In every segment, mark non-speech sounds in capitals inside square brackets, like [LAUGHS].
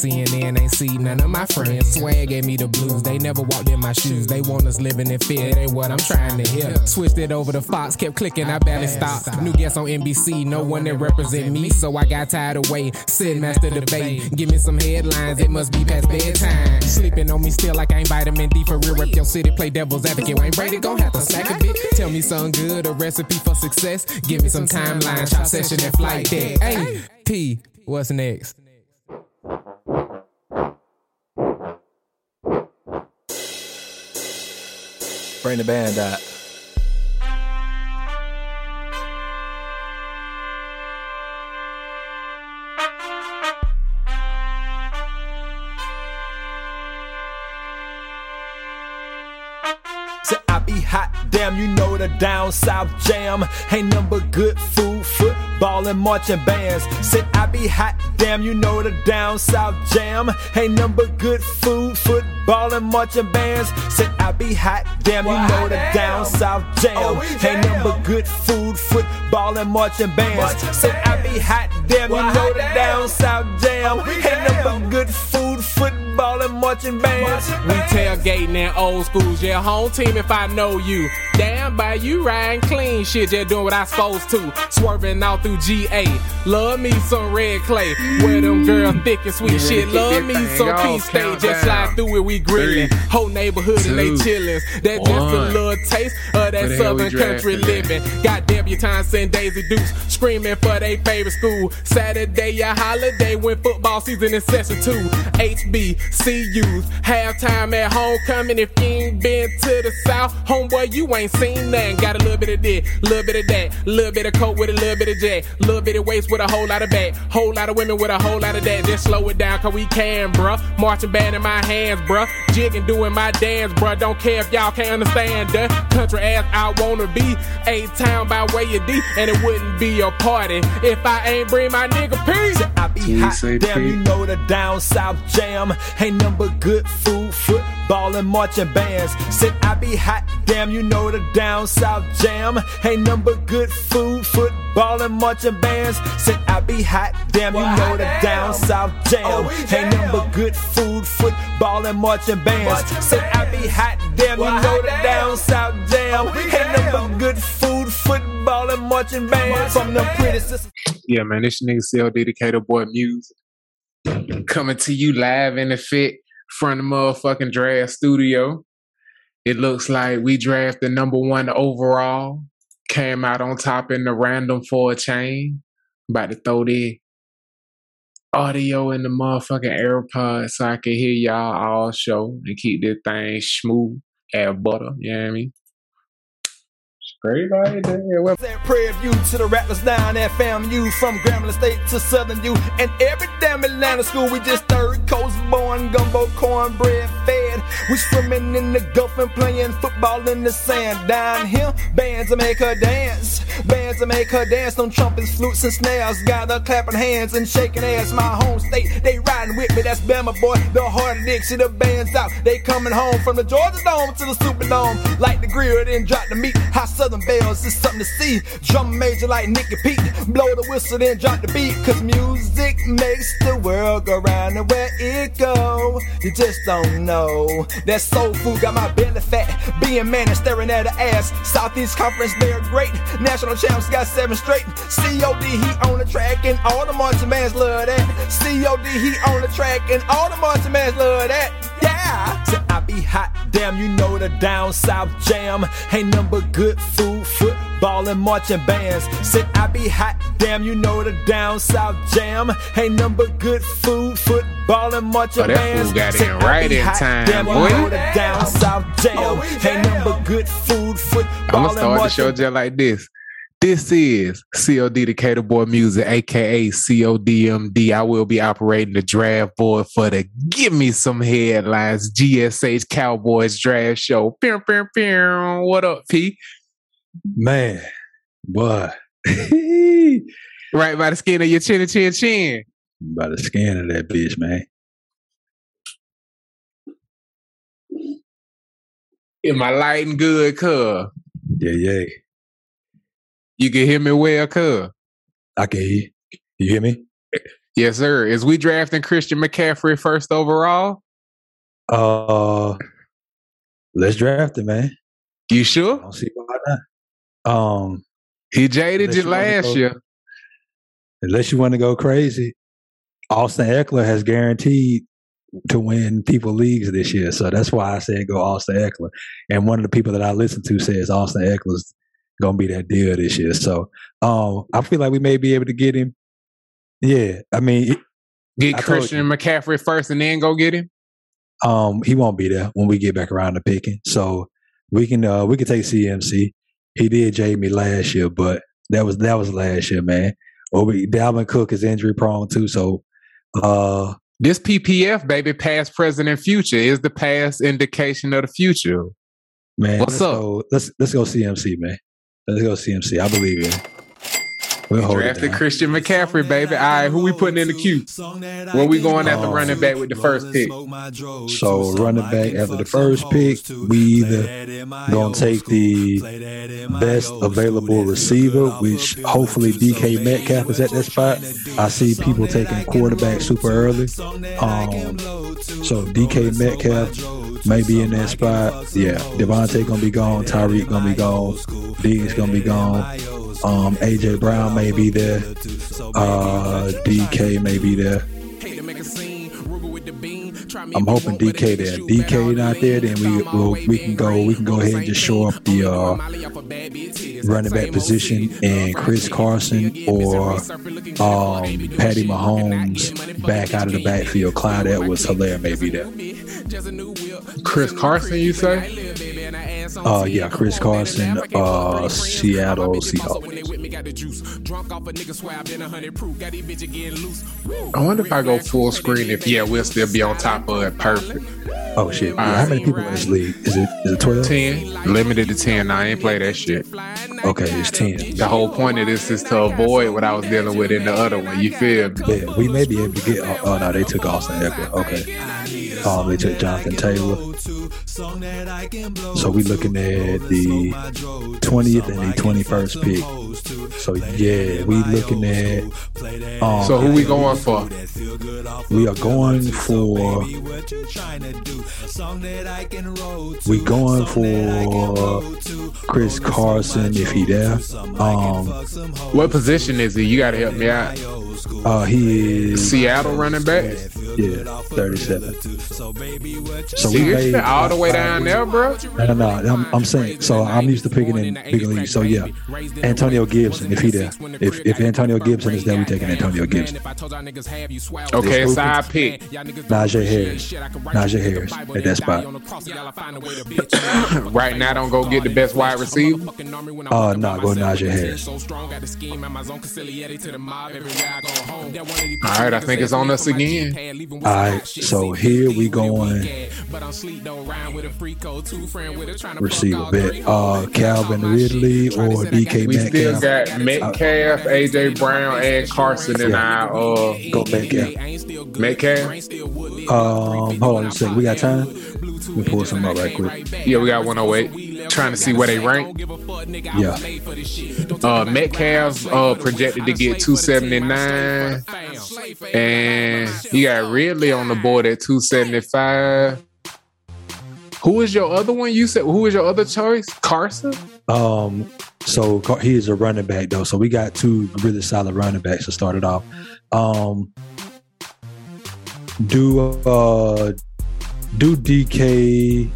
CNN ain't see none of my friends. Swag gave me the blues. They never walked in my shoes. They want us living in fear. It ain't what I'm trying to hear. Switched it over to Fox, kept clicking. I barely stopped. New guest on NBC. No one that represent me. So I got tired of waiting. Sit master debate. Give me some headlines. It must be past bedtime. Sleeping on me still like I ain't vitamin D for real. Rep your city. Play devil's advocate. Wayne Brady gon' have to slack a bit. Tell me something good. A recipe for success. Give me some timeline. Shop session and flight deck. Hey, P. What's next? Bring the band out. Damn, you know the down south jam. Ain't nothing but good food, football, and marching bands. Said I be hot, damn, you know the down south jam. Ain't nothing but good food, football, and marching bands. Said I be hot, damn, you know the down south jam. Ain't nothing but good food, football, and marching bands. Said I be hot, damn, you know the down south jam. Ain't nothing but good food, football, and marching bands. We tailgating in old schools, yeah, home team if I know you. Damn, by you riding clean shit, just doing what I supposed to. Swerving out through GA. Love me some red clay. Where them girls thick and sweet shit. Love me some thing P off? stage. Just slide through it, we grilling. Three, Whole neighborhood and they chillin'. That just a little taste of that the hell we southern country living. Got debutantes and Daisy Dukes screaming for their favorite school. Saturday a holiday when football season is session two. HB, CU's, halftime at homecoming. If you ain't been to the south, homeboy, you ain't seen nothing. Got a little bit of this, little bit of that, little bit of coat with a little bit of jack, little bit of waist with a whole lot of back, whole lot of women with a whole lot of that. Just slow it down, cause we can, bruh. Marching band in my hands, bruh. Jigging, doing my dance, bruh. Don't care if y'all can't understand the country ass I wanna be. A town by way of D, and it wouldn't be a party if I ain't bring my nigga P. I be Can you hot, damn, you know the down south jam. Ain't nothing but good food, football, and marching bands. Said I be hot, damn, you know the down south jam. Ain't nothing but good food, football, and marching bands. Said I be hot, damn, you know the down south jam. Ain't nothing but good food, football, and marching bands. Said I be hot, damn, you know the down south jam. Ain't nothing but good food, football, and marching bands. From the pretty sisters. Yeah, man, this nigga COD Decatur Boy Music. Coming to you live in the fit from the motherfucking draft studio. It looks like we drafted number one overall. Came out on top in the random for a chain. About to throw the audio in the motherfucking AirPods so I can hear y'all all show and keep this thing smooth as butter. You know what I mean? There. Well, That Prairie View to the rattlers down at FAMU from Grambling State to Southern U and every damn Atlanta school. We just third coast born, gumbo cornbread fed. We swimming in the Gulf and playing football in the sand. Down here, bands to make her dance. Bands to make her dance on trumpets, flutes, and snares. Got her clapping hands and shaking ass. My home state, they riding with me. That's Bama boy, the heart of Dixie. The band's out. They coming home from the Georgia Dome to the Superdome. Light the grill, then drop the meat. Hot Southern belles is something to see. Drum major like Nicky Pete. Blow the whistle, then drop the beat. Cause music makes the world go round and where it go. You just don't know. That soul food got my belly fat. Being man and staring at her ass. Southeast Conference, they're great. National champs got seven straight. COD, he on the track, and all the marching bands love that. COD, he on the track, and all the marching bands love that. Yeah. So I be hot, damn, you know the down south jam. Ain't but good food, football, and marching bands. Said I be hot, damn, you know the down south jam. Ain't nothing but good food, football, and marching Oh, that bands. fool got Said in I be right in hot, time, damn, you boy. know the down south jam. Oh, Ain't nothing but good food, football, I'm gonna and start the show just like this. This is COD Decatur Boy Music, aka CODMD. I will be operating the draft board for the Give Me Some Headlines GSH Cowboys Draft Show. Pew, pew, pew. What up, P? Man, boy. [LAUGHS] Right by the skin of your chin, and chin, chin. By the skin of that bitch, man. Am I light and good, cuz? Yeah, yeah. You can hear me well, cuz? I can hear you. You hear me? Yes, sir. Is we drafting Christian McCaffrey first overall? Uh, let's draft him, man. You sure? I don't see why not. Um, He jaded you you last go- year. unless you want to go crazy, Austin Ekeler has guaranteed to win people leagues this year. So that's why I said go Austin Ekeler. And one of the people that I listen to says Austin Ekeler's gonna be that deal this year. So um, I feel like we may be able to get him. Yeah, I mean, Get I Christian McCaffrey first and then go get him. um, he won't be there when we get back around to picking. So we can uh, we can take CMC. He did jade me last year, but that was that was last year, man. We Dalvin Cook is injury prone too, so uh This PPF, baby, past, present, and future is the past indication of the future. man, What's let's up? Go, let's let's go CMC, man. Let's go CMC. I believe in. We'll hold Drafted. Christian McCaffrey, baby. All right, who we putting in the queue? Where we going after Um, running back with the first pick? So running back after the first pick, we either gonna take the best available receiver, which hopefully DK Metcalf is at that spot. I see people taking quarterback super early. Um, so DK Metcalf may be in that spot. Yeah, Davante gonna be gone. Tyreek gonna be gone. Diggs gonna be gone. Um, AJ Brown may be there. Uh, DK may be there. I'm hoping DK there. DK not there, then we will we can go we can go ahead and just show up the uh, running back position and Chris Carson or um, Patty Mahomes back out of the backfield. Clyde Edwards Helaire may be there. Chris Carson, you say? Uh, yeah, Chris Carson, uh, Seattle Seahawks. I wonder if I go full screen. If yeah, we'll still be on top of it. Perfect. Oh shit! How many people in this league? Is it is it twelve? Ten, limited to ten. I ain't play that shit. Okay, it's ten. The whole point of this is to avoid what I was dealing with in the other one. You feel me? Yeah, we may be able to get. Oh, oh no, they took Austin Ekeler. Okay, um, they took Jonathan Taylor. So we looking at the 20th and the 21st pick. So yeah, we looking at. Um, So who we going for? we are going for. We going for Chris Carson if he there. Um, What position is he? You gotta help me out. uh, he is Seattle running back. yeah 37. So we made all the way down there, bro. No, no, no. I'm, I'm saying. So I'm used to picking in big leagues. So yeah, Antonio Gibson if he there. If if Antonio Gibson is there, we taking Antonio Gibson. Okay, side pick. Najee Harris. Najee Harris at that spot. [COUGHS] right now, don't go get the best wide receiver. Oh Uh, no, go Najee Harris. All right, I think it's on us again. All right, so here we going receiver bet. Uh, Calvin Ridley or DK We still got Metcalf, AJ Brown, and Carson in our uh Go Metcalf. Metcalf. Um, hold on a second. We got time. Let me pull some up right quick. Yeah, we got 108. Trying to see where they rank. Yeah. Uh, Metcalf's uh projected to get 279, and you got Ridley on the board at 275. Who is your other one? You said who is your other choice? Carson. Um, so he is a running back though. So we got two really solid running backs to start it off. Um, do uh, do DK?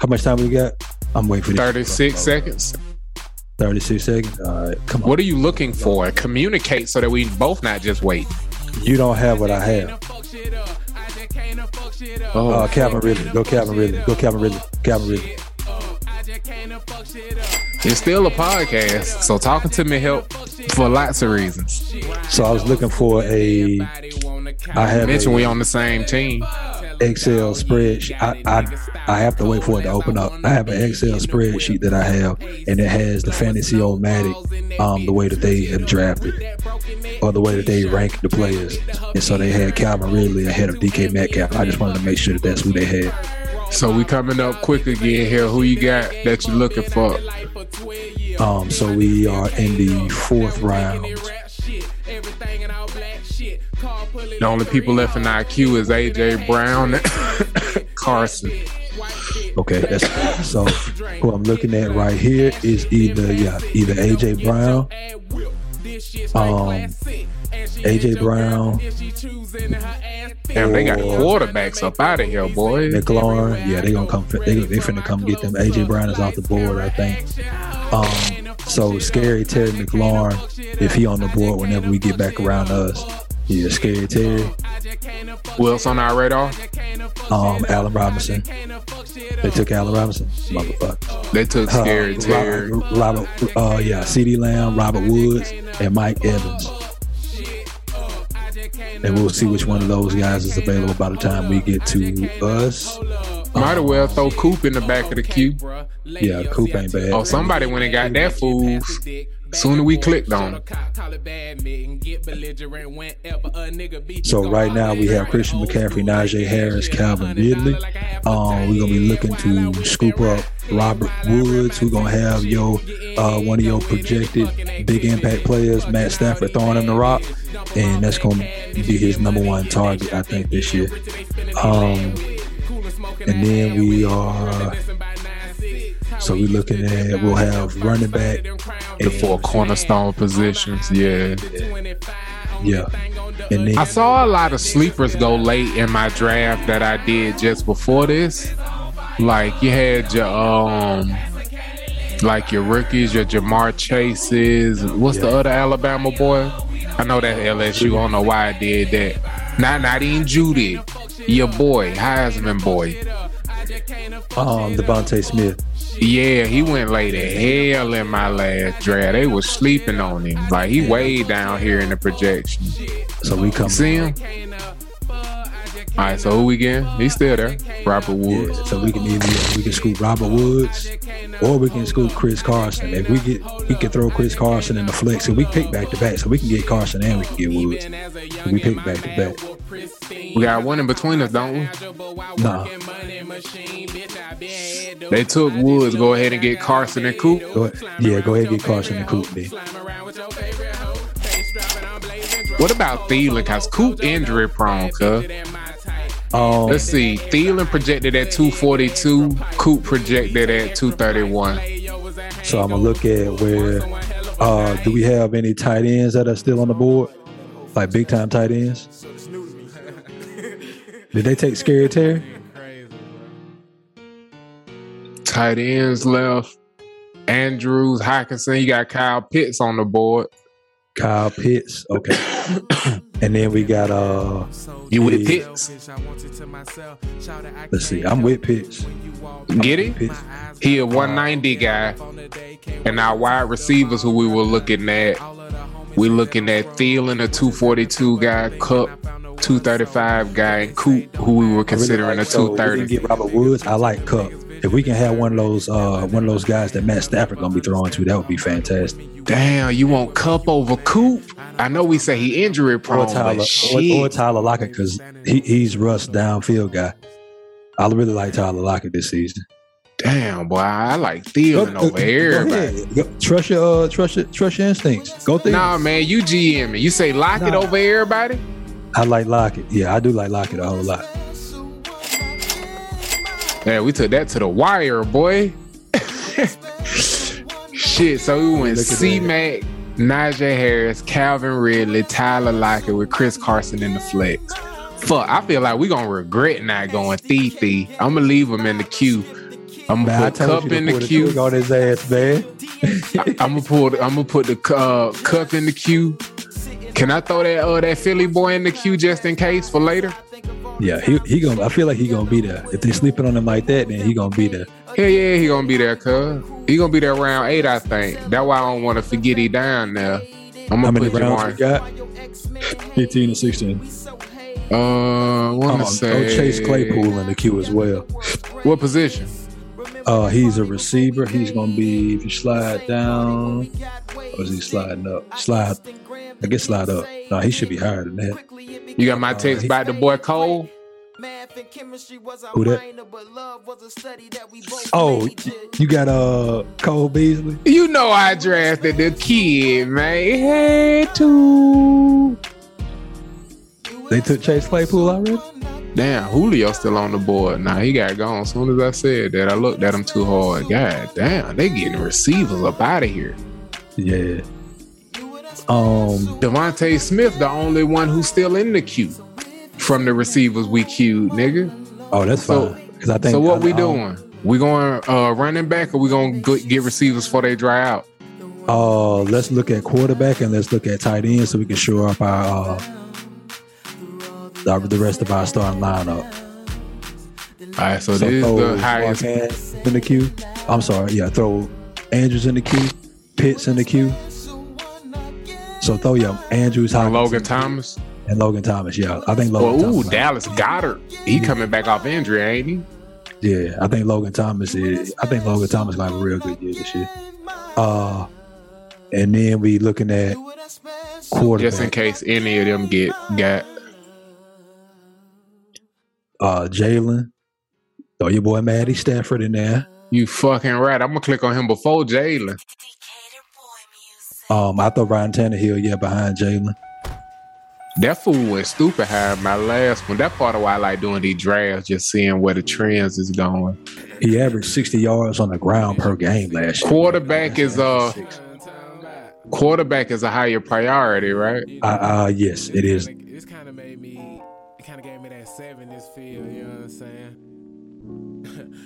How much time we got? I'm waiting for this. 36 seconds. 36 seconds. All right, come on. What are you looking for? Communicate so that we both not just wait. You don't have what I have. Oh, Uh, Calvin Ridley. Go Calvin Ridley. Go Calvin Ridley. Calvin Ridley. it's still a podcast, so talking to me help for lots of reasons. So I was looking for a I have Mention a we on the same team. Excel spreadsheet. I, I I have to wait for it to open up. I have an Excel spreadsheet that I have, and it has the fantasy automatic, um, the way that they have drafted, or the way that they rank the players. And so they had Calvin Ridley ahead of DK Metcalf. I just wanted to make sure that that's who they had. So we coming up quick again here. Who you got that you're looking for? Um, so we are in the fourth round. The only people left in IQ is AJ Brown, [COUGHS] Carson. Okay, that's so. Who I'm looking at right here is either yeah, either AJ Brown, um, AJ Brown. Damn, they got quarterbacks up out of here, boy. McLaurin, yeah, they gonna come. They they finna come get them. AJ Brown is off the board, I think. Um, so scary Terry McLaurin, if he on the board whenever we get back around us. Yeah, scary Terry. Who else on our radar? Um, Allen Robinson. They took Allen Robinson. Motherfucker. They took scary uh, Terry. Robert, Robert uh, yeah, CeeDee Lamb, Robert Woods, and Mike Evans. And we'll see which one of those guys is available by the time we get to us. Might as well throw Coop in the back of the queue. Yeah, Coop ain't bad. Oh, somebody went and got that fools. Soon as we clicked on it. So right now we have Christian McCaffrey, Najee Harris, Calvin Ridley. Um, we're gonna be looking to scoop up Robert Woods. We're gonna have yo uh, one of your projected big impact players, Matt Stafford, throwing him the rock, and that's gonna be his number one target, I think, this year. Um, and then we are. So we're looking at we'll have running back The four cornerstone positions, yeah. Yeah. And then I saw a lot of sleepers go late in my draft that I did just before this. Like you had your um like your rookies, your Ja'Marr Chases. What's the other Alabama boy? I know that LSU. I don't know why I did that. Not not even Jeudy. Your boy, Heisman boy. um DeVonta Smith. Yeah, he went late as hell in my last draft. They was sleeping on him. Like he way down here in the projection. So we come See him? All right, so who we getting? He's still there. Robert Woods. Yeah, so we can either we can scoop Robert Woods or we can scoop Chris Carson. If we get we can throw Chris Carson in the flex, and we pick back to back, so we can get Carson and we can get Woods. We pick back to back. We got one in between us, don't we? Nah, They took Woods. Go ahead and get Carson and Coop. go yeah, go ahead and get Carson and Coop then. What about Thielen? Cause Coop injury prone, cuz. Um, Let's see. Thielen projected at 242. Coop projected at 231. so I'm gonna look at where. Uh, do we have any tight ends that are still on the board, like big time tight ends? Did they take Scary Terry? Tight ends left. Andrews, Hockenson. You got Kyle Pitts on the board. Kyle Pitts. Okay. [COUGHS] and then we got uh You with Pitts? let's see, I'm with Pitts. Get it? Pitts. He a 190 guy. And our wide receivers who we were looking at, we looking at Thielen, a 242 guy, Kupp, 235 guy, Coop, who we were I really considering like- a so 230. get Robert Woods. I like Kupp. If we can have one of those uh one of those guys that Matt Stafford gonna be throwing to, that would be fantastic. Damn, you want Kupp over Coop? I know we say he injury Or prone, Tyler but or, shit. or Tyler Lockett because he, he's Russ downfield guy. I really like Tyler Lockett this season. Damn, boy, I like Thielen over everybody. Go- trust your uh, trust your trust your instincts. Go think. Nah, man, you GM You say lock it Nah. over everybody? I like Lockett. Yeah, I do like Lockett a whole lot. Yeah, we took that to the wire, boy. Shit, so we went C Mac, Najee Harris, Calvin Ridley, Tyler Lockett with Chris Carson in the flex. Fuck, I feel like we gonna regret not going Thee Thee. I'm gonna leave him in the queue. I'm Man, gonna put Kupp in the queue. on his ass, man. [LAUGHS] I'm gonna pull. The, I'm gonna put the uh, Kupp in the queue. Can I throw that uh, that Philly boy in the queue just in case for later? Yeah, he he gonna. I feel like he gonna be there. If they sleeping on him like that, then he gonna be there. Hell yeah, he gonna be there, cuz. He gonna be there round eight, I think. That's why I don't want to forget he down there. I'm How gonna many put rounds we got? Fifteen or sixteen. Uh, I Oh, wanna oh, say Chase Claypool in the queue as well. What position? Uh, he's a receiver. He's gonna be if you slide down, or is he sliding up? Slide. I guess slide up. No, he should be higher than that. You got my text about the boy Cole. Who that? Oh, you got uh Cole Beasley. You know I drafted the kid, man. Had to. They took Chase Claypool already. Damn, Julio still on the board. Nah, he got gone. As soon as I said that, I looked at him too hard. God damn, they getting receivers up out of here. Yeah. Um, DeVonta Smith, the only one who's still in the queue from the receivers we queued, nigga. oh, that's So- fine. 'Cause I think so what I- we I- doing? We going uh running back or we gonna get receivers before they dry out? Uh, let's look at quarterback and let's look at tight end so we can shore up our uh, the, the rest of our starting lineup. All right, so, So this is throw the highest. In the queue. I'm sorry, yeah, throw Andrews in the queue, Pitts in the queue. So throw your Andrews, Hopkins, Logan Thomas. and Logan Thomas. Yeah, I think Well, Logan ooh, Thomas. Dallas Goedert. He coming back off injury, ain't he? Yeah, I think Logan Thomas is. I think Logan Thomas gonna have a real good year this year. Uh, and then we looking at quarterback. Just in case any of them get got. Uh, Jalen. Throw your boy Maddie Stafford in there. You fucking right. I'm gonna click on him before Jalen. Um, I thought Ryan Tannehill, yeah, behind Jalen. That fool went stupid high my last one. That part of why I like doing these drafts, just seeing where the trends is going. He averaged 60 yards on the ground per game last year. Quarterback is uh quarterback is a higher priority, right? Uh, uh, yes, it is. This feel. You know what I'm saying?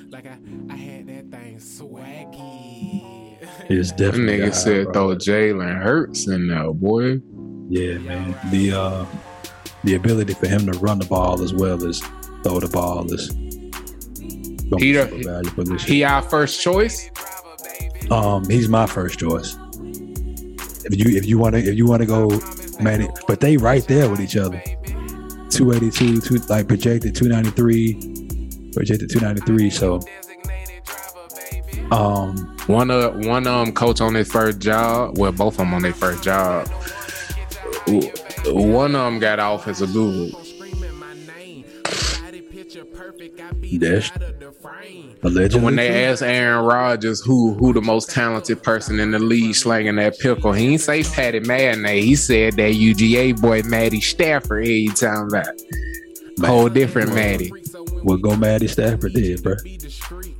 [COUGHS] like I, I had that thing swaggy. It's That definitely. nigga high, said throw Jalen Hurts in there, boy. Yeah, man. The uh, the ability for him to run the ball as well as throw the ball is. He the- valuable this year. He our first choice. Um, he's my first choice. If you if you want to if you want to go, man, but they right there with each other. Two eighty two, two like projected two ninety three, projected two ninety three. So, um, One of one um coach on his first job. Well, both of them on their first job. One of them got off as a guru. Dash. allegedly, When they asked Aaron Rodgers who who the most talented person in the league slanging that pickle, he didn't say Patty Mayonnaise. He said that UGA boy Matty Stafford. Here you talking about whole different Matty. will go Maddie Stafford did, bro.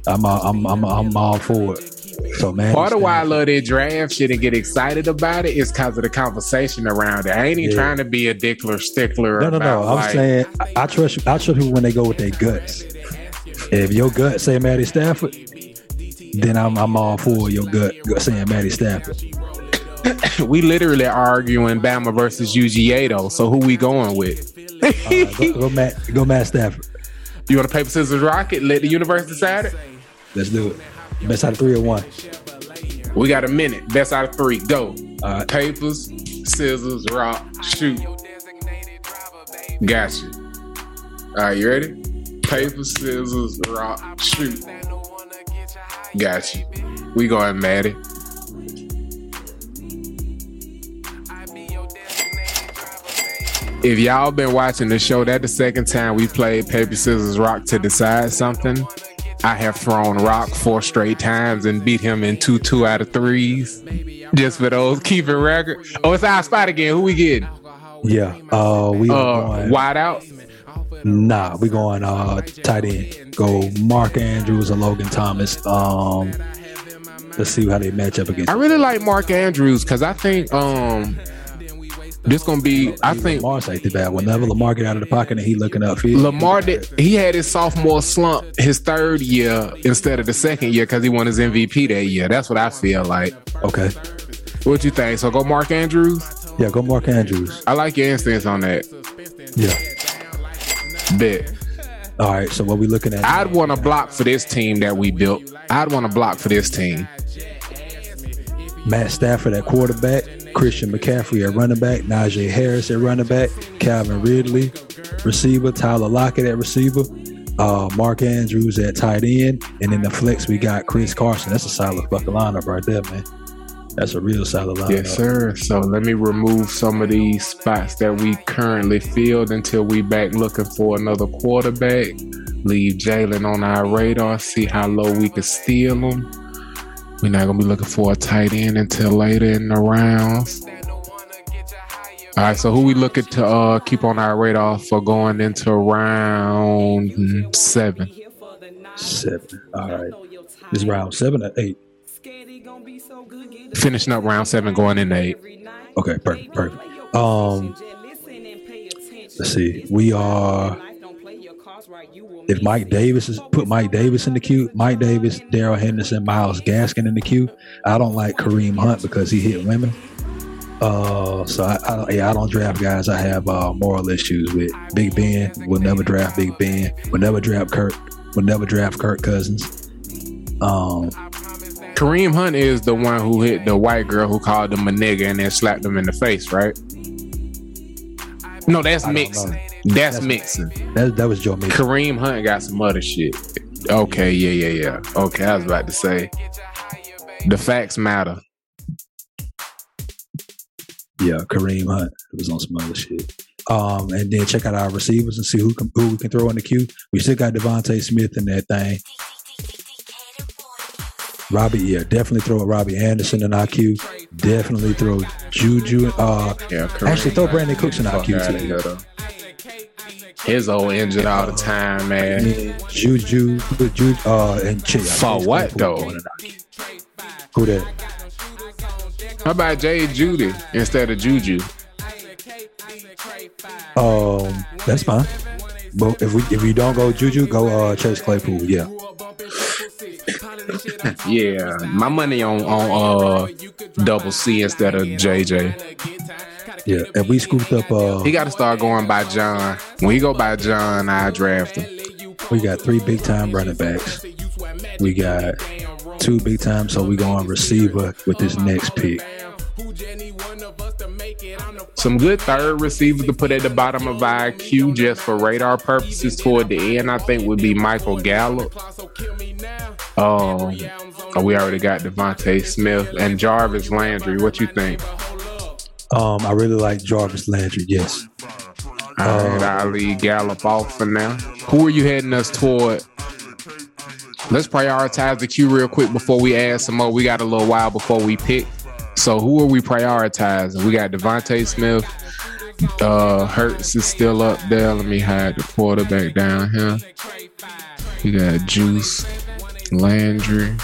I'm all, I'm I'm I'm all for it. So man, Part of why I love that draft shit and get excited about it is because of the conversation around it. I ain't even Yeah. trying to be a dickler stickler. No, no, no. I'm like, saying I, I trust I trust people when they go with their guts. If your gut say Maddie Stafford, then I'm I'm all for your gut, gut saying Maddie Stafford. [COUGHS] we literally arguing Bama versus UGA though. So who we going with? Right, go, go Matt go Matt Stafford. You want to paper scissors rock it? Let the universe decide it. Let's do it. Best out of three or one. We got a minute. Best out of three. Go. Right. Papers, scissors, rock, shoot. Got you. All right, you ready? Paper, scissors, rock, shoot. Got you. We going, Maddie. If y'all been watching the show, that the second time we played paper, scissors, rock to decide something. I have thrown rock four straight times and beat him in two two out of threes. Just for those keeping record. Oh, it's our spot again. Who we getting? Yeah. Uh, we Uh, going. wide out. Nah, we going uh tight end. Go Mark Andrews and Logan Thomas. Um, let's see how they match up against. I really like Mark Andrews because I think um this gonna be. I think Lamar's too bad. Whenever Lamar get out of the pocket and he looking upfield, Lamar did. He had his sophomore slump his third year instead of the second year because he won his MVP that year. That's what I feel like. Okay. What you think? So go Mark Andrews. Yeah, go Mark Andrews. I like your instincts on that. Yeah. Bet. All right. So what we looking at? I'd want to block for this team that we built. I'd want to block for this team. Matt Stafford at quarterback, Christian McCaffrey at running back, Najee Harris at running back, Calvin Ridley, receiver, Tyler Lockett at receiver, uh, Mark Andrews at tight end, and in the flex we got Chris Carson. That's a solid fucking lineup right there, man. That's a real solid lineup. Yes, sir. So let me remove some of these spots that we currently filled until we back looking for another quarterback. Leave Jalen on our radar, see how low we can steal him. We're not gonna be looking for a tight end until later in the rounds. All right, so who we looking to uh, keep on our radar for going into round seven? Seven. All right. This is round seven or eight. Finishing up round seven, going into eight. Okay, perfect, perfect. Um, let's see. We are. If Mike Davis is put Mike Davis in the queue, Mike Davis, Darrell Henderson, Myles Gaskin in the queue. I don't like Kareem Hunt because he hit women. Uh, so I, I, yeah, I don't draft guys I have uh, moral issues with. Big Ben will never draft Big Ben. Will never draft Kirk. Will never draft Kirk Cousins. Um, Kareem Hunt is the one who hit the white girl who called him a nigga and then slapped him in the face, right? No, that's I don't mixing. know. That's, That's- mixing. that that was Joe Mixon. Kareem Hunt got some other shit. Okay, yeah, yeah, yeah. Okay, I was about to say the facts matter. Yeah, Kareem Hunt was on some other shit. Um, and then check out our receivers and see who can, who we can throw in the queue. We still got DeVonta Smith in that thing. Robbie, yeah, definitely throw Robbie Anderson in our queue. Definitely throw Juju. Uh, Yeah, Kareem Actually, throw Brandin get Cooks in our queue, too. Here, though. His old injured all the time, man. Juju, Juju, uh, and Ch- For what, though? Who that? How about Jay Jeudy instead of Juju? Um, that's fine. But if we if we don't go Juju, go uh Chase Claypool. Yeah. [LAUGHS] Yeah, my money on on uh double C instead of JJ. Yeah. and we scooped up uh He got to start going by John. When he go by John, I draft him. we got three big time running backs. We got two big time, so we go on receiver with this next pick. Some good third receivers to put at the bottom of our queue just for radar purposes toward the end. I think would be Michael Gallup. Um, oh, we already got DeVonta Smith and Jarvis Landry. What you think? Um, I really like Jarvis Landry. Yes. All right, I'll leave Gallup off for now. Who are you heading us toward? Let's prioritize the queue real quick before we add some more. We got a little while before we pick. So who are we prioritizing? We got DeVonta Smith. Uh Hurts is still up there. Let me hide the quarterback down here. We got Juice, Landry.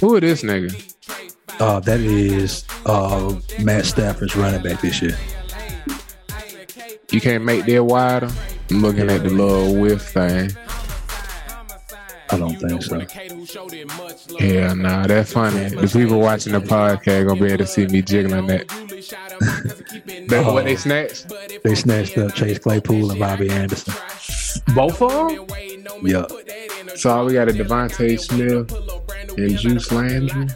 Who are this nigga? Uh, that is uh Matt Stafford's running back this year. You can't make that wider. I'm looking at the little whiff thing. I don't think so. Yeah, nah, that's funny. The people watching the podcast gonna be able to see me jiggling that. [LAUGHS] That's what they snatched. They snatched up Chase Claypool and Bobby Anderson. Both of them. Yeah. So all we got a DeVonta Smith and Juice Landry.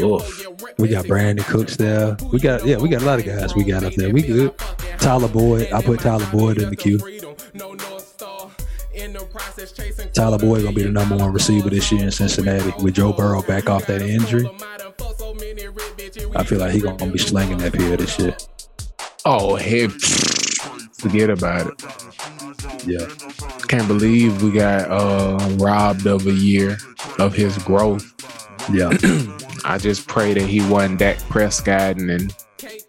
Oof. We got Brandin Cooks there. We got yeah, we got a lot of guys we got up there. We good. Tyler Boyd. I put Tyler Boyd in the queue. Tyler Boyd gonna be the number one receiver this year in Cincinnati with Joe Burrow back off that injury. I feel like he gonna be slinging that pill this year. Oh, hey, forget about it. Yeah. Can't believe we got uh, robbed of a year of his growth. Yeah. [CLEARS THROAT] I just pray that he wasn't Dak Prescott and then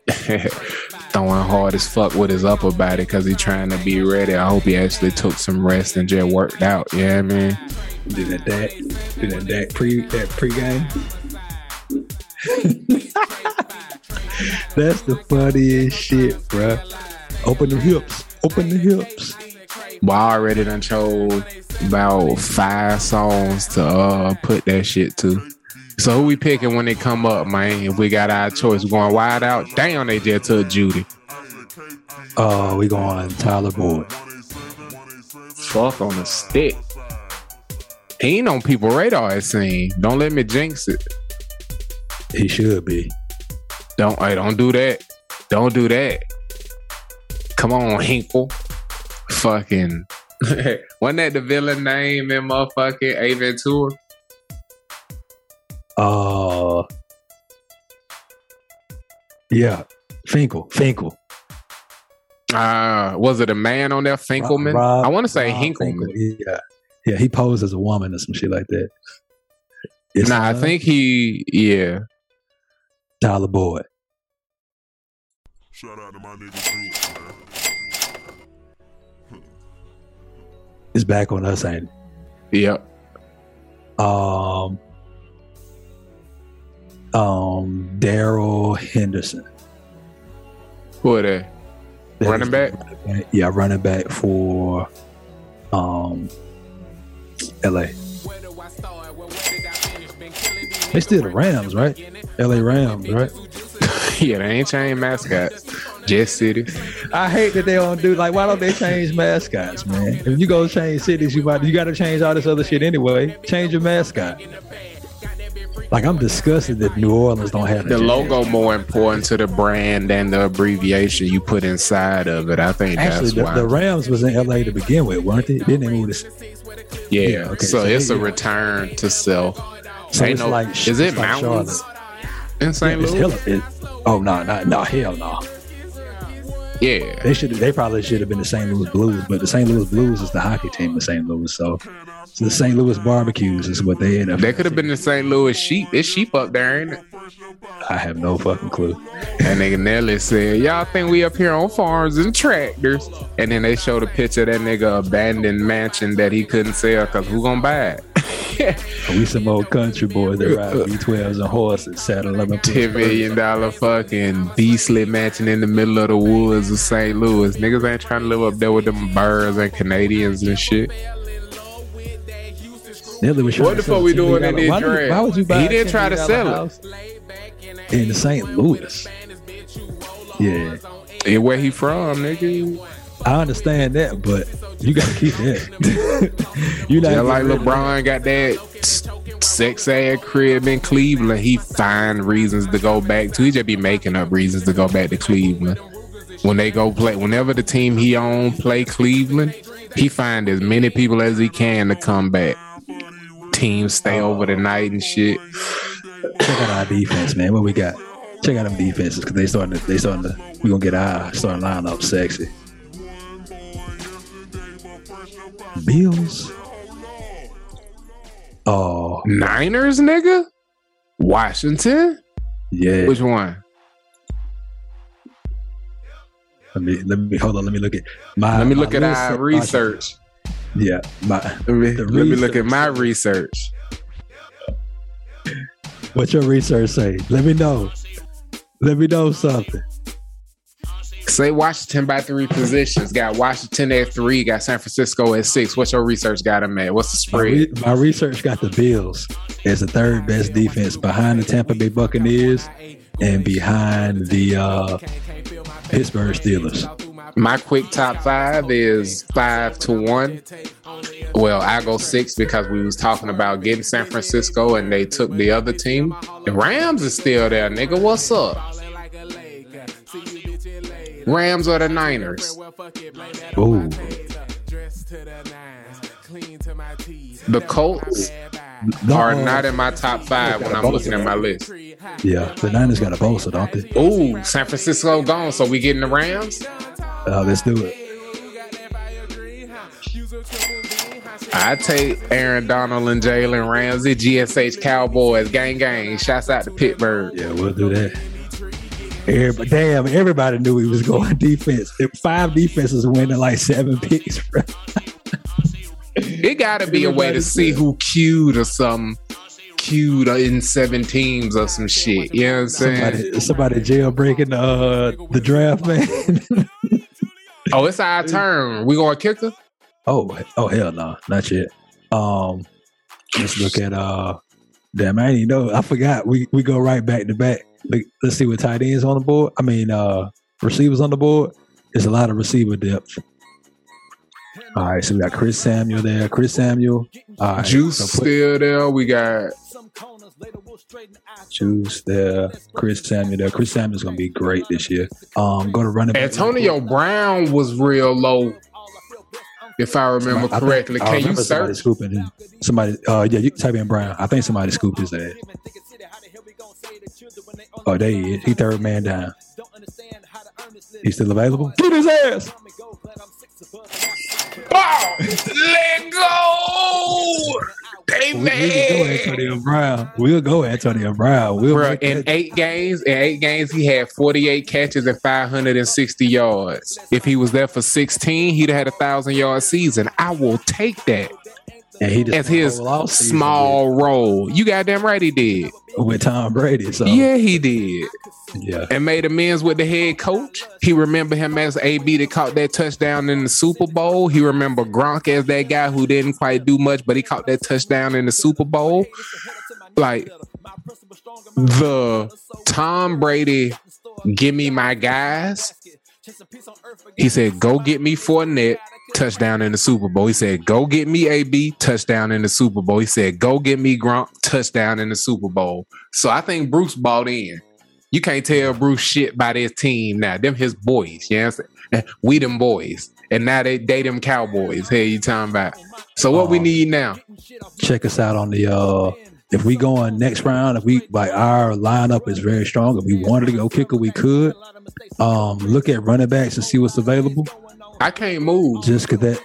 [LAUGHS] throwing hard as fuck with his upper body because he trying to be ready. I hope he actually took some rest and just worked out. Yeah, I mean, Did that Dak did that Dak pre that pregame? [LAUGHS] That's the funniest shit, bruh. Open the hips. Open the hips. Well, I already done chose about five songs to uh put that shit to. So who we picking when they come up, man? If we got our choice, going wide out. Damn, they just took Jeudy. Uh, we going Tyler Boyd. Fuck on the stick. He ain't on people radar. It seems. Don't let me jinx it. He should be. Don't hey, don't do that. Don't do that. Come on, Hinkle. Fucking [LAUGHS] wasn't that the villain name in motherfucking A Ventura? Uh, yeah, Finkel. Finkel. Uh was it a man on there? Finkelman? Rob- I want to say Rob Hinkleman. Finkel, Yeah, yeah. He posed as a woman or some shit like that. It's Nah, I think he yeah. Tyler boy. Shout out to my nigga It's back on us, ain't Yep. Um, um, Darrell Henderson. Who are they? That Running back? running back. Yeah, running back for um LA. They still the Rams, right? LA Rams, right? [LAUGHS] yeah, they ain't changed mascots. Just City. I hate that they don't do like why don't they change mascots, man? If you go change cities, you might you gotta change all this other shit anyway. Change your mascot. Like I'm disgusted that New Orleans don't have The that. logo more important to the brand than the abbreviation you put inside of it. I think Actually, that's the, why. the Rams was in LA to begin with, weren't they? Didn't they move this? yeah. yeah, okay, so, so it's they- a return to self. So Ain't it's no- like is it it's like mountains Charlotte. in St. It's Louis? hella, it, oh no, no, no, hell no. Yeah. They should they probably should have been the St. Louis Blues, but the St. Louis Blues is the hockey team of St. Louis. So, so the St. Louis Barbecues is what they end up. They could have been the St. Louis sheep. It's sheep up there, ain't it? I have no fucking clue. And nigga Nelly said, Y'all think we up here on farms and tractors? And then they showed a picture of that nigga abandoned mansion that he couldn't sell because who gonna buy it? [LAUGHS] We some old country boys that ride V12s and horses, saddle up a Ten million dollar fucking beastly mansion in the middle of the woods of St. Louis. Niggas ain't trying to live up there with them birds and Canadians and shit. Nelly was What the fuck we $10 doing in this why, draft? why would you buy He didn't $10 try to sell it. in St. Louis? Yeah, And where he from, nigga? I understand that, but you got to keep that. [LAUGHS] you not like LeBron got that sex ass crib in Cleveland, he find reasons to go back to. He just be making up reasons to go back to Cleveland. When they go play, whenever the team he own play Cleveland, he find as many people as he can to come back. Teams stay over the night and shit. Check out our defense, man. What we got? Check out them defenses because they starting to, they starting to, we gonna get our starting lineup sexy. Bills. Oh Niners, nigga. Washington. yeah. Which one? Let me let me hold on. Let me look at my. Let me look at our research. Yeah, my. Let me, let me look at my research. What your research say? Let me know. Let me know something. Say Washington by three positions. Got Washington at three. Got San Francisco at six. What's your research got them at? What's the My, spread? re- my research got the Bills as the third best defense behind the Tampa Bay Buccaneers and behind the uh, Pittsburgh Steelers. My quick top five is five to one. Well, I go six because we was talking about getting San Francisco and they took the other team. The Rams is still there, nigga. What's up? Rams or the Niners? Ooh, The Colts are not in my top five when I'm looking at my list. yeah, the Niners got a bolster, don't they? Ooh, San Francisco gone. So we getting the Rams? Uh, let's do it. I take Aaron Donald and Jalen Ramsey, GSH Cowboys, gang gang. Shouts out to Pittsburgh. Yeah, we'll do that. Everybody, damn, everybody knew he was going [LAUGHS] defense. Five defenses winning like seven [LAUGHS] picks. bro. It gotta be a way to see who queued or something. Queued in seven teams or some shit. You know what I'm saying? Somebody, somebody jailbreaking uh, the draft, man. [LAUGHS] Oh, it's our turn. We gonna kick kicker? oh, oh hell no, not yet. Um, let's look at uh, damn, I didn't even know. I forgot. We we go right back to back. Let's see what tight ends on the board. I mean, uh, receivers on the board. There's a lot of receiver depth. All right, so we got Chris Samuel there. Chris Samuel. All right, Juice so put still there. We got Juice there. Chris Samuel there. Chris Samuel's gonna be great this year. Um, go to running back. Antonio Brown was real low. If I remember I think- correctly. I Can you remember somebody search? scooping him. Somebody, uh, yeah, you type in Brown. I think somebody scooped his ass. Oh, there he is. He third man down. He's still available. Get his ass. Let go! They we, we go. Antonio Brown. We'll go Antonio Brown. We'll in that- eight games, in eight games, he had 48 catches and 560 yards. If he was there for 16, he'd have had a thousand yard season. I will take that and he as his whole off season small role. You goddamn right he did. with, with Tom Brady. So Yeah, he did. yeah. And made amends with the head coach. He remember him as AB that caught that touchdown in the Super Bowl. He remember Gronk as that guy who didn't quite do much, but he caught that touchdown in the Super Bowl. Like the Tom Brady, give me my guys. He said, "Go get me Fournette." Touchdown in the Super Bowl. He said, "Go get me AB." Touchdown in the Super Bowl. He said, "Go get me Gronk." Touchdown in the Super Bowl. So I think Bruce bought in. You can't tell Bruce shit by this team now. Them his boys. You know what I'm saying? We them boys. And now they they them cowboys. Hey, you talking about? So what we Um, need now? check us out on the uh if we go on next round, if we like our lineup is very strong, if we wanted to go kicker, we could. Um look at running backs and see what's available. I can't move. Just cause that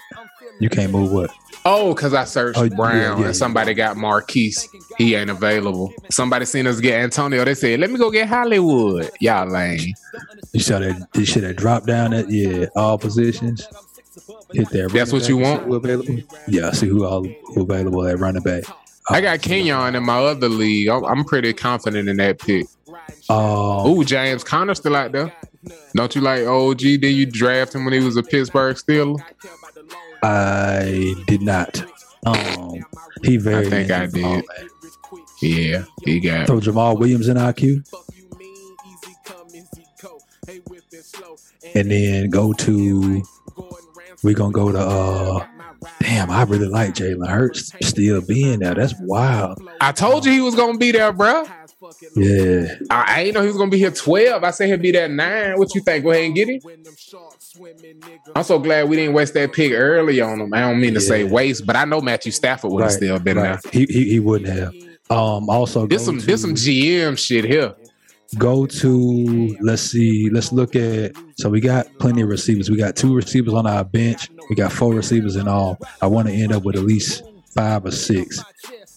you can't move what? Oh, because I searched Oh, Brown yeah, yeah. and somebody got Marquise. He ain't available. Somebody seen us get Antonio. They said, let me go get Hollywood. Y'all lame. You saw that you should have dropped down at yeah, all positions. Hit that. That's what you want? Who available? Yeah, see who all who available at running back. I got Kenyon in my other league. I'm, I'm pretty confident in that pick. Um, Ooh, James Conner still out there. Don't you like OG? Did you draft him when he was a Pittsburgh Steeler? I did not. Um, he very. I think I did. Yeah, he got. Throw Jamaal Williams in IQ, and then go to. We're gonna go to. uh Damn, I really like Jalen Hurts still being there. That's wild. I told you he was gonna be there, bruh. Yeah, I, I ain't know he was gonna be here 12. I said he'd be there nine. What you think? Go ahead and get him. I'm so glad we didn't waste that pick early on him. I don't mean to say waste, but I know Matthew Stafford would have Right, still been right. He, he he wouldn't have. Um, also there. This some to, this some GM shit here. go to let's see let's look at so we got plenty of receivers we got two receivers on our bench we got four receivers in all i want to end up with at least five or six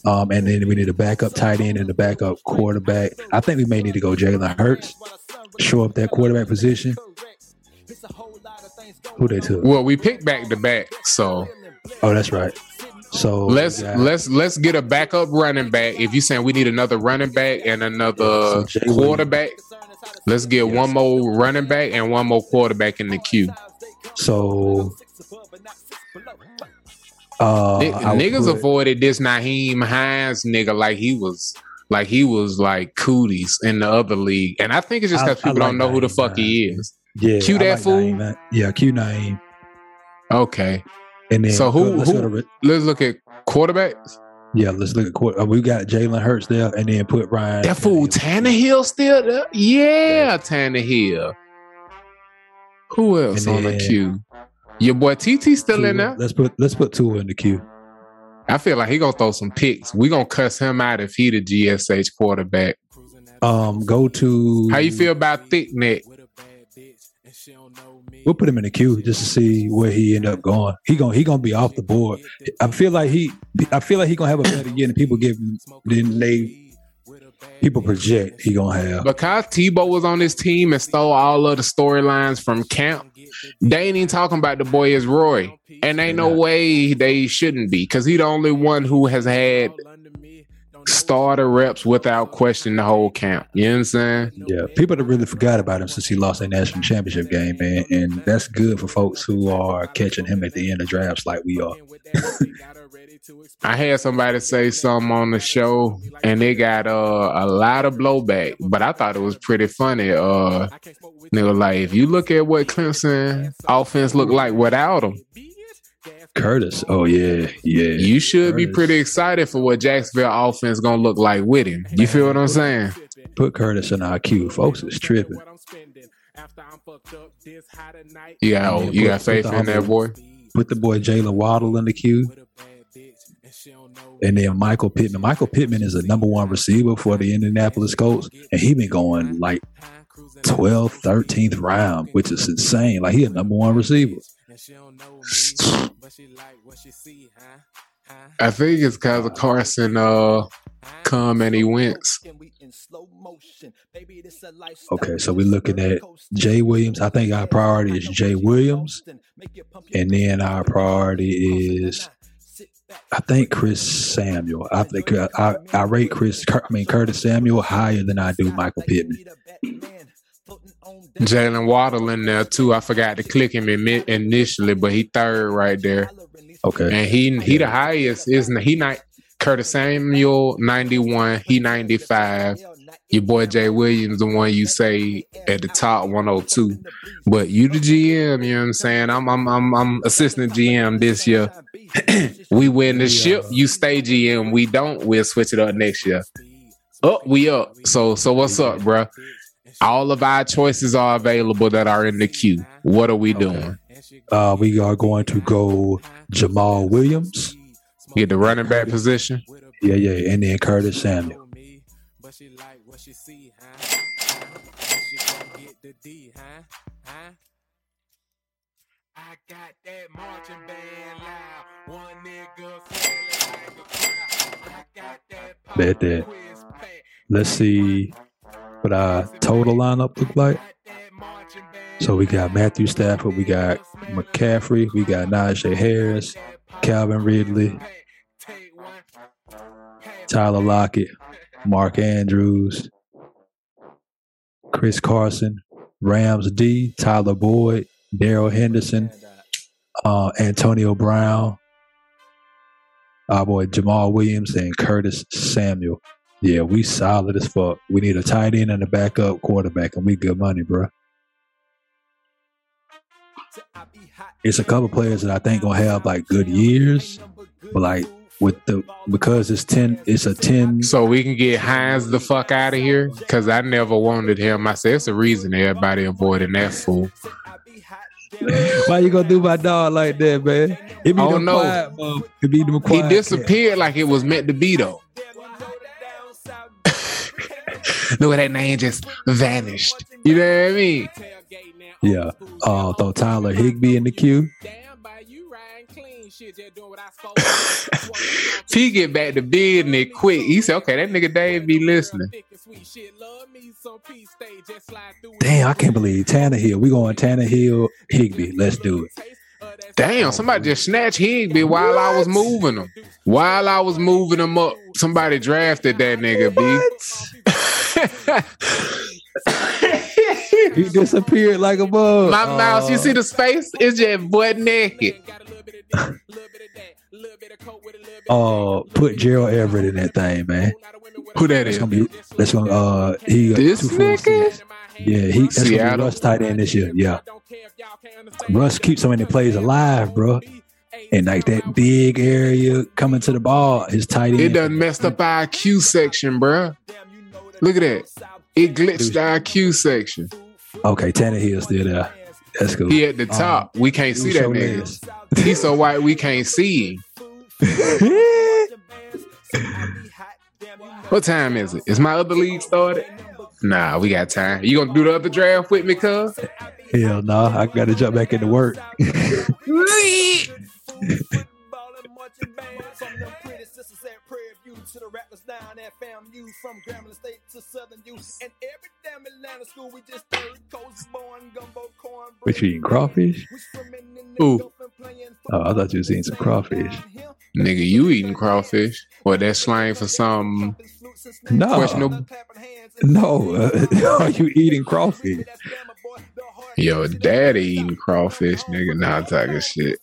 um, and then we need a backup tight end and a backup quarterback. I think we may need to go jalen hurts show up that quarterback position. Who they took? Well, we picked back to back, so. Oh that's right. So let's got- let's let's get a backup running back. If you saying we need another running back and another So quarterback, let's get one more running back and one more quarterback in the queue. so uh, would niggas put- avoided this Nyheim Hines nigga like he was like he was like cooties in the other league, and I think it's just because people don't like know who the Naheem fuck he is. yeah Cue that like fool? Naeem, yeah Q Naeem. Okay, and then So who- let's who- to let's look at quarterbacks. Yeah, let's look at quarter. uh, We got Jalen Hurts there, and then put Ryan. That fool Tannehill still there? Yeah, Tannehill. Who else And on the then- queue? Your boy TT still in there? Let's put let's put Tua in the queue. I feel like he gonna throw some picks. We gonna cuss him out if he the GSH quarterback. Um, go to How you feel about Thick Neck? We'll put him in the queue just to see where he end up going. He gonna he gonna be off the board. I feel like he I feel like he gonna have a better year than people give him than they people project he gonna have. Because Tebow was on this team and stole all of the storylines from camp, they ain't even talking about the boy is Roy. And ain't no way they shouldn't be, because he the only one who has had starter reps without question the whole camp. You know what I'm saying? Yeah, people have really forgot about him since he lost a national championship game, man, and that's good for folks who are catching him at the end of drafts like we are. [LAUGHS] I had somebody say something on the show and they got uh, a lot of blowback, but I thought it was pretty funny. Uh, they were like, if you look at what Clemson offense looked like without him, Curtis, oh yeah, yeah. you should be pretty excited for what Jacksonville offense gonna look like with him. You feel what I'm saying? Put Curtis in our queue, folks. It's tripping. You got Yeah, you got faith in that boy. Put the boy Jaylen Waddle in the queue. And then Michael Pittman. Michael Pittman is a number one receiver for the Indianapolis Colts. And he been going like 12th, 13th round, which is insane. Like he a number one receiver. I think it's because of Carson uh come and he wins. Okay, so we're looking at Jay Williams. I think our priority is Jay Williams, and then our priority is I think Chris Samuel. I think I, I, I rate Chris. I mean Curtis Samuel higher than I do Michael Pittman. Jaylen Waddle in there too. I forgot to click him initially, but he third right there, Okay, and he he the highest isn't he? Not Curtis Samuel ninety one. He ninety five. Your boy Jay Williams, the one you say at the top, one hundred two. But you the GM, you know what I'm saying? I'm I'm I'm, I'm assistant GM this year. [CLEARS THROAT] we win the ship, you stay GM. We don't, we'll switch it up next year. Up, we up. So so what's up, bruh? All of our choices are available that are in the queue. What are we doing? uh, we are going to go Jamaal Williams. Get the running back position. Yeah, yeah, and then Curtis Samuel. Got that marching band loud. One nigga feeling like a crowd. I got that pop that. quiz pack. Let's see what our total lineup look like. Got that marching band So we got Matthew Stafford, we got McCaffrey, we got Najee Harris, Calvin Ridley, Tyler Lockett, Mark Andrews, Chris Carson, Rams D, Tyler Boyd, Darrell Henderson, uh, Antonio Brown, our boy Jamaal Williams, and Curtis Samuel. Yeah, we solid as fuck. We need a tight end and a backup quarterback, and we good money, bro. It's a couple players that I think gonna have like good years, but like with the because it's ten, it's a ten. So we can get Hines the fuck out of here. Cause I never wanted him. I said it's a reason everybody avoiding that fool. Why you gonna do my dog like that, man? It be Oh, no. quiet. It be them He quiet. disappeared like it was meant to be though. [LAUGHS] Look at that name just vanished. You know what I mean? Yeah. Uh, throw Tyler Higbee in the queue. Damn, by you riding clean shit, just doing what I supposed to. If he get back to business quick, he said, okay, that nigga Dave be listening. Damn, I can't believe Tannehill. We going Tannehill Higbee. Let's do it. Damn, somebody just snatched Higbee while I was moving him. While I was moving him up, somebody drafted that nigga, B. He disappeared like a bug. My mouse, you Uh, see the space? It's just butt naked. Uh, [LAUGHS] put Gerald Everett in that thing, man. Who that That's is? gonna be. That's gonna. Uh, he got This two full seasons. nigga? Yeah, he. That's gonna be Russ tight end this year. Yeah, Russ keeps so many plays alive, bro. And like that big area coming to the ball, his tight end. It done messed up our Q section, bruh. Look at that. It glitched our Q section. Okay, Tannehill still there. That's cool. He at the top. we can't see that Show nigga. He's so white we can't see him. [LAUGHS] What time is it? Is my other league started? Nah, we got time. You gonna do the other draft with me, cuz? Hell no, I gotta jump back into work. to the rappers down at FAMU from Grambling State to Southern U and every damn Atlanta school we just third coast born gumbo corn. What you eating crawfish? Ooh. Oh, I thought you was eating some crawfish. Nigga, you eating crawfish? Or that slang for some No, questionable? no. Uh, [LAUGHS] are you eating crawfish? Yo, daddy eating crawfish, nigga. Nah, talking shit.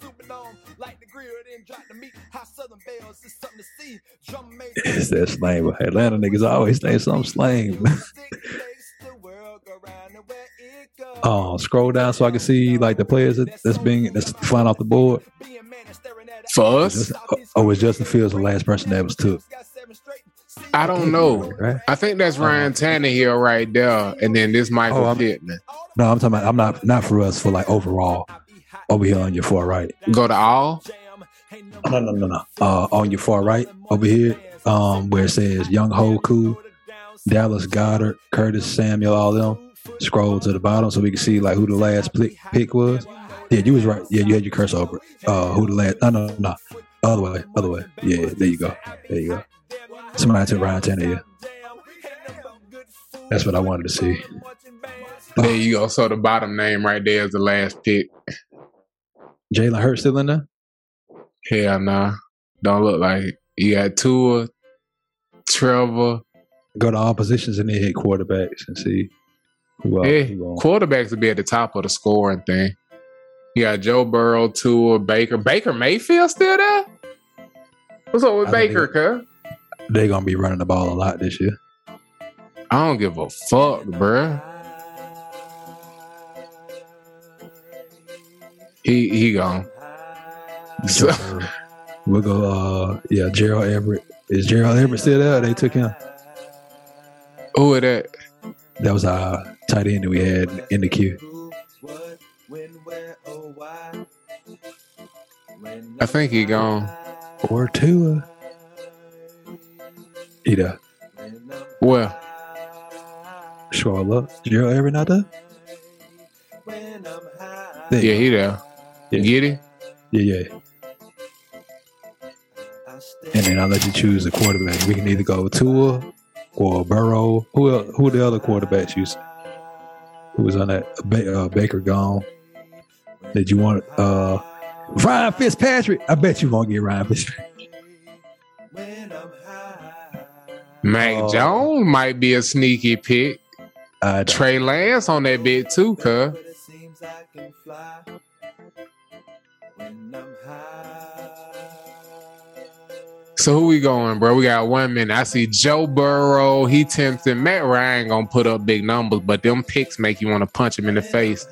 It's that slang. But Atlanta niggas always say something slang. [LAUGHS] Oh, scroll down so I can see like the players that's being that's flying off the board. For us, Oh, was Justin Fields the last person that was took? I don't know. Right? I think that's Ryan Tannehill right there, and then this Michael Oh, Pittman. No, I'm talking about. I'm not not for us for like overall. Over here on your far right. Go to all. No, no, no, no. Uh, on your far right over here, um, where it says Young Hoku, Dallas Goedert, Curtis Samuel, all them. Scroll to the bottom so we can see like who the last pick, pick was. Yeah, you was right. Yeah, you had your cursor over. Uh, who the last? No, no, no. Other way, other way. Yeah, there you go. There you go. Somebody took Ryan Tannehill. That's what I wanted to see. There you go. So the bottom name right there is the last pick. Jalen Hurts still in there? Hell nah. Don't look like it. You got Tua, Trevor. Go to all positions and then hit quarterbacks and see who else. Yeah, who quarterbacks will be at the top of the scoring thing. You got Joe Burrow, Tua, Baker. Baker Mayfield still there? What's up with I Baker, cuz? They're gonna be running the ball a lot this year. I don't give a fuck, bruh. He he gone. So, [LAUGHS] We'll go. Uh, yeah, Gerald Everett. Is Gerald Everett still there? They took him. who is that? That was our tight end that we had in the queue. I think he gone. Or Tua. Either. Well. Gerald Everett not there? Yeah, he there. You Yeah. get it? Yeah, yeah. And then I'll let you choose a quarterback. We can either go Tua or Burrow. Who el- who the other quarterbacks you? s- Who was on that? Uh, Baker gone. Did you want uh Ryan Fitzpatrick? I bet you won't get Ryan Fitzpatrick. Mac Oh. Jones might be a sneaky pick. Trey Lance on that bit too, cuz. So who we going, bro? We got one minute. I see Joe Burrow. He tempting. Matt Ryan gonna put up big numbers, but them picks make you want to punch him in the face.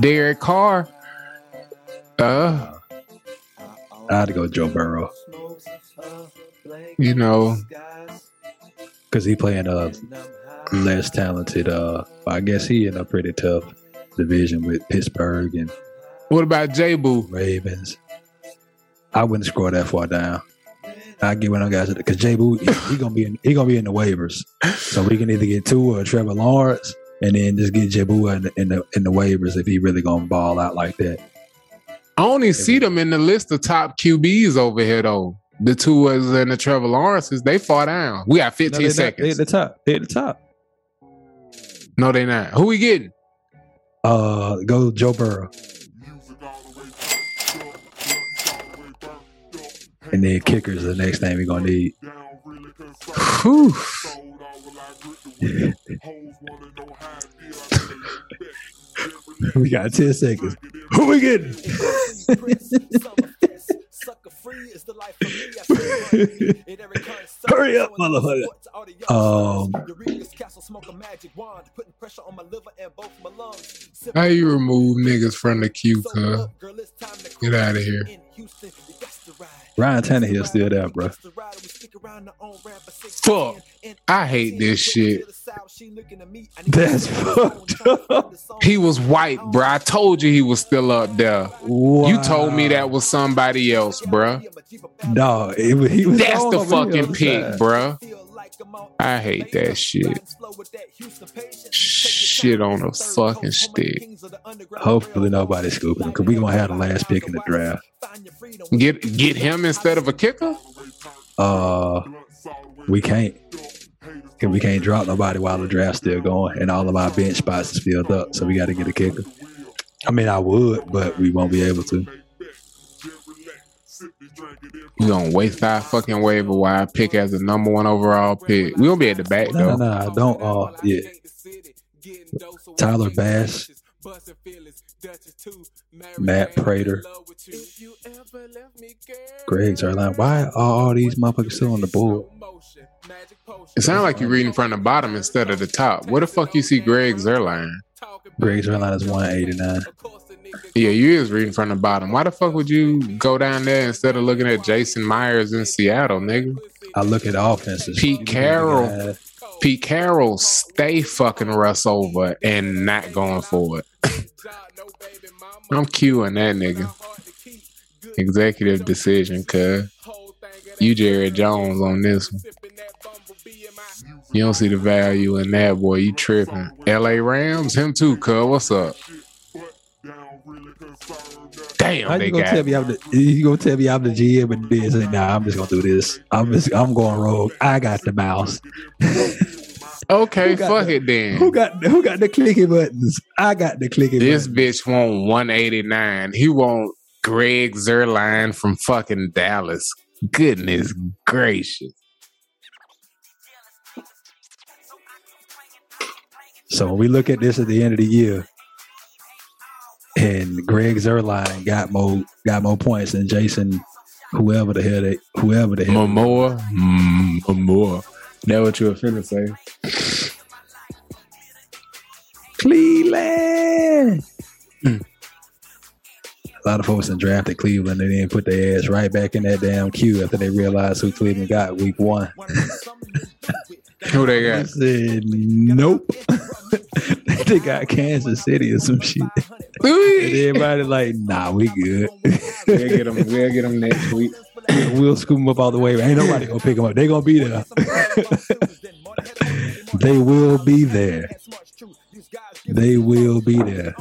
Derek Carr. Uh, I had to go Joe Burrow you know, because he playing a less talented. Uh, I guess he in a pretty tough division with Pittsburgh and what about J Boo? Ravens. I wouldn't scroll that far down. I get what I guys because Jay Boo he, he gonna be in he gonna be in the waivers, so we can either get two or Trevor Lawrence, and then just get Jay Boo in the, in the in the waivers if he really gonna ball out like that. I only see them in the list of top QBs over here though. The two was and the Trevor Lawrences, they far down. We got 15 No, seconds. They at the top. They at the top. no, they not. Who we getting? Uh, go Joe Burrow, and then kickers the next thing we're gonna need. Whew. [LAUGHS] We got ten seconds. Who we getting? [LAUGHS] Hurry up, motherfucker. Um, How you remove niggas from the queue, cuz? Get out of here. Ryan Tannehill still there, bro. Fuck. I hate this shit. That's fucked up. He was white, bro. I told you he was still up there. You told me that was somebody else, bruh. No, it, he was. That's the over here on fucking pick, side. Bruh. I hate that shit. Shit on a fucking stick. Hopefully nobody's scooping him because we gonna have the last pick in the draft. Get get him instead of a kicker? Uh, we can't. Cause we can't drop nobody while the draft's still going, and all of our bench spots is filled up. So we got to get a kicker. I mean, I would, but we won't be able to. You gonna waste our fucking waiver wire pick as the number one overall pick. We gonna be at the back No, no, though. no, don't. Uh, yeah. Tyler Bass, Matt Prater, Greg Zuerlein. Why are all these motherfuckers still on the board? It sounds like you're reading from the bottom instead of the top. Where the fuck you see Greg Zuerlein? Greg Zuerlein is 189. Yeah, you is reading from the bottom. Why the fuck would you go down there instead of looking at Jason Myers in Seattle, nigga? I look at offenses. Pete Carroll. Pete Carroll stay fucking Russ over and not going for it. [LAUGHS] I'm queuing that nigga. Executive decision, cuz. You Jared Jones on this one. You don't see the value in that boy. You tripping. LA Rams, him too, cuz. What's up? Damn, How you gonna tell me I'm the you gonna tell me I'm the GM and this and nah, I'm just gonna do this. I'm just I'm going rogue. I got the mouse. [LAUGHS] Okay, fuck the- it then. Who got who got the clicky buttons? I got the clicky This buttons. bitch want 189. He want Greg Zuerlein from fucking Dallas. Goodness gracious. So when we look at this at the end of the year, and Greg Zuerlein got more got more points than Jason, whoever the hell they whoever the hell. Momoa. Mm, Momoa. That what you were finna say? Cleveland. Mm. A lot of folks in drafted Cleveland and then put their ass right back in that damn queue after they realized who Cleveland got week one. Who they [LAUGHS] They got? said nope. [LAUGHS] [LAUGHS] they got Kansas City or some shit. Everybody like, nah, we good. [LAUGHS] We'll get them. We'll get them next week. [LAUGHS] we'll scoop them up all the way. Ain't nobody gonna pick them up. They gonna be there. they will be there. They will be there.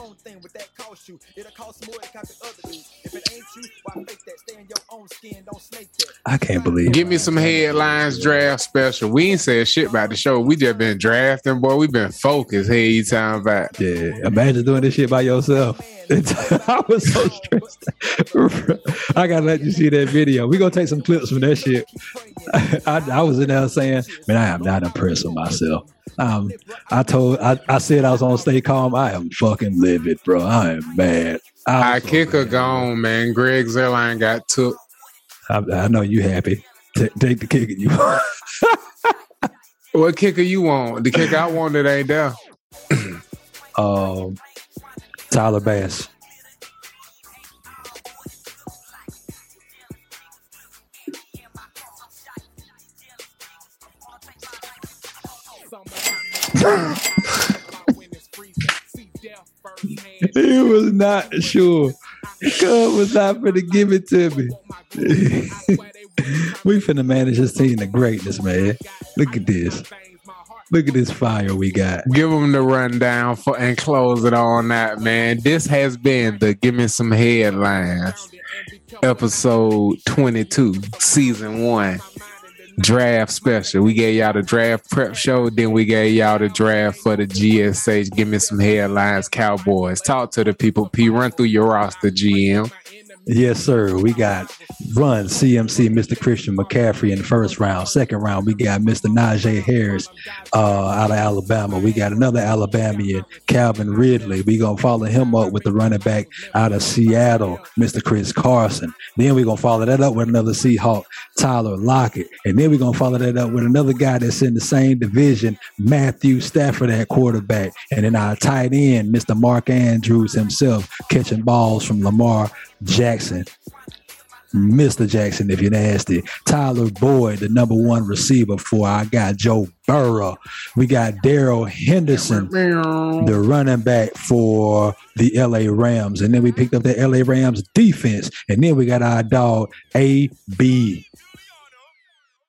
I can't believe. Give me some headlines draft special. We ain't said shit about the show. We just been drafting, boy. We been focused. Hey, you talking about? Yeah, imagine doing this shit by yourself. [LAUGHS] I was so stressed. [LAUGHS] I gotta let you see that video. We gonna take some clips from that shit. [LAUGHS] I, I was in there saying, "Man, I am not impressed with myself." Um, I told, I, I said I was on Stay Calm. I am fucking livid, bro. I am mad. I'm Our so kicker livid. gone, man. Greg Zuerlein got took. I, I know you happy. Ta- take the kicker you. want. [LAUGHS] What kicker you want? The kicker I want that ain't there. [CLEARS THROAT] um, Tyler Bass. [LAUGHS] He was not sure. God was not going to give it to me. [LAUGHS] we finna manage this team to greatness, man. Look at this. Look at this fire we got. Give them the rundown for and close it on that, man. This has been the Give Me Some Headlines, episode 22, season one, draft special. We gave y'all the draft prep show, then we gave y'all the draft for the GSH. Give Me Some Headlines, Cowboys. Talk to the people. P, run through your roster, GM. Yes, sir. We got run CMC, Mr. Christian McCaffrey in the first round. Second round, we got Mr. Najee Harris uh, out of Alabama. We got another Alabamian, Calvin Ridley. We gonna follow him up with the running back out of Seattle, Mr. Chris Carson. Then we gonna follow that up with another Seahawk, Tyler Lockett. And then we gonna follow that up with another guy that's in the same division, Matthew Stafford at quarterback. And then our tight end, Mr. Mark Andrews himself, catching balls from Lamar Jackson. Mr. Jackson, if you're nasty. Tyler Boyd, the number one receiver for I got Joe Burrow. We got Darrell Henderson, the running back for the LA Rams. And then we picked up the LA Rams defense. And then we got our dog AB.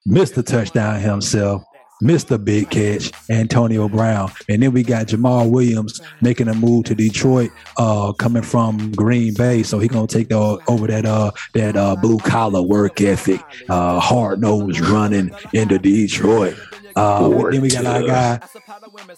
Mr. Touchdown himself. Mr. Big Catch, Antonio Brown. And then we got Jamaal Williams making a move to Detroit, uh, coming from Green Bay. So he gonna take the, over that uh that uh blue collar work ethic, uh hard nose running into Detroit. Uh, and then we got our guy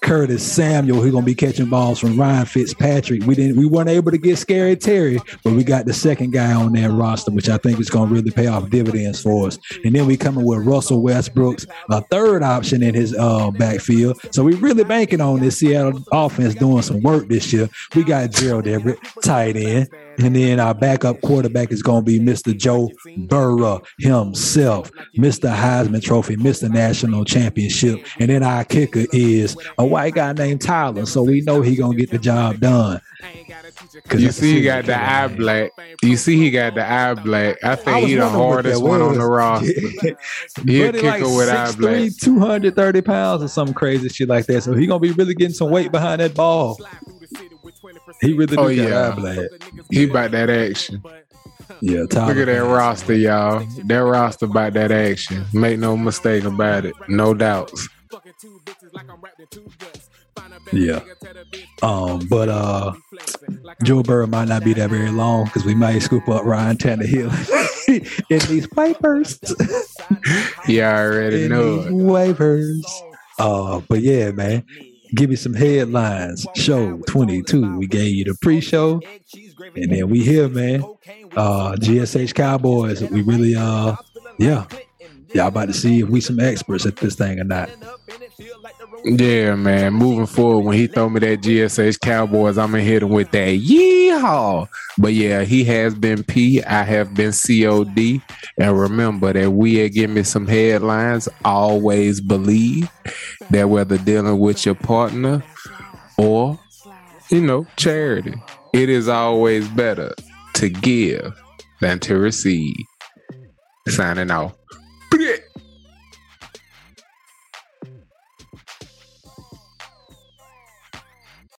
Curtis Samuel, who's gonna be catching balls from Ryan Fitzpatrick. We didn't we weren't able to get Scary Terry, but we got the second guy on that roster, which I think is gonna really pay off dividends for us. And then we coming with Russell Westbrooks, a third option in his uh backfield. So we really banking on this Seattle offense doing some work this year. We got Gerald Everett, tight end. And then our backup quarterback is going to be Mr. Joe Burrow himself, Mr. Heisman Trophy, Mr. National Championship. And then our kicker is a white guy named Tyler. So we know he going to get the job done. You see, he got the eye man. black. You see, he got the eye black. I I think was he the hardest one on the roster. [LAUGHS] He a kicker with eye black. 230 pounds or some crazy shit like that. So he gonna be really getting some weight behind that ball. He really do Oh, got yeah. eye black. He about that action. Yeah, Tyler. Look at that roster, y'all. That roster about that action. Make no mistake about it. No doubts. Yeah. Um, but uh, Joe Burrow might not be that very long because we might scoop up Ryan Tannehill [LAUGHS] in these papers. I [LAUGHS] already in know these waivers. Uh, but yeah, man. Give me some headlines. Show 22. We gave you the pre-show. And then we here, man. Uh GSH Cowboys. We really uh yeah. Y'all about to see if we some experts at this thing or not. Yeah, man. Moving forward, when he throw me that GSH Cowboys, I'm gonna hit him with that yeehaw. But yeah, he has been P. I have been COD. And remember that we at Give Me Some Headlines always believe that whether dealing with your partner or, you know, charity, it is always better to give than to receive. Signing off.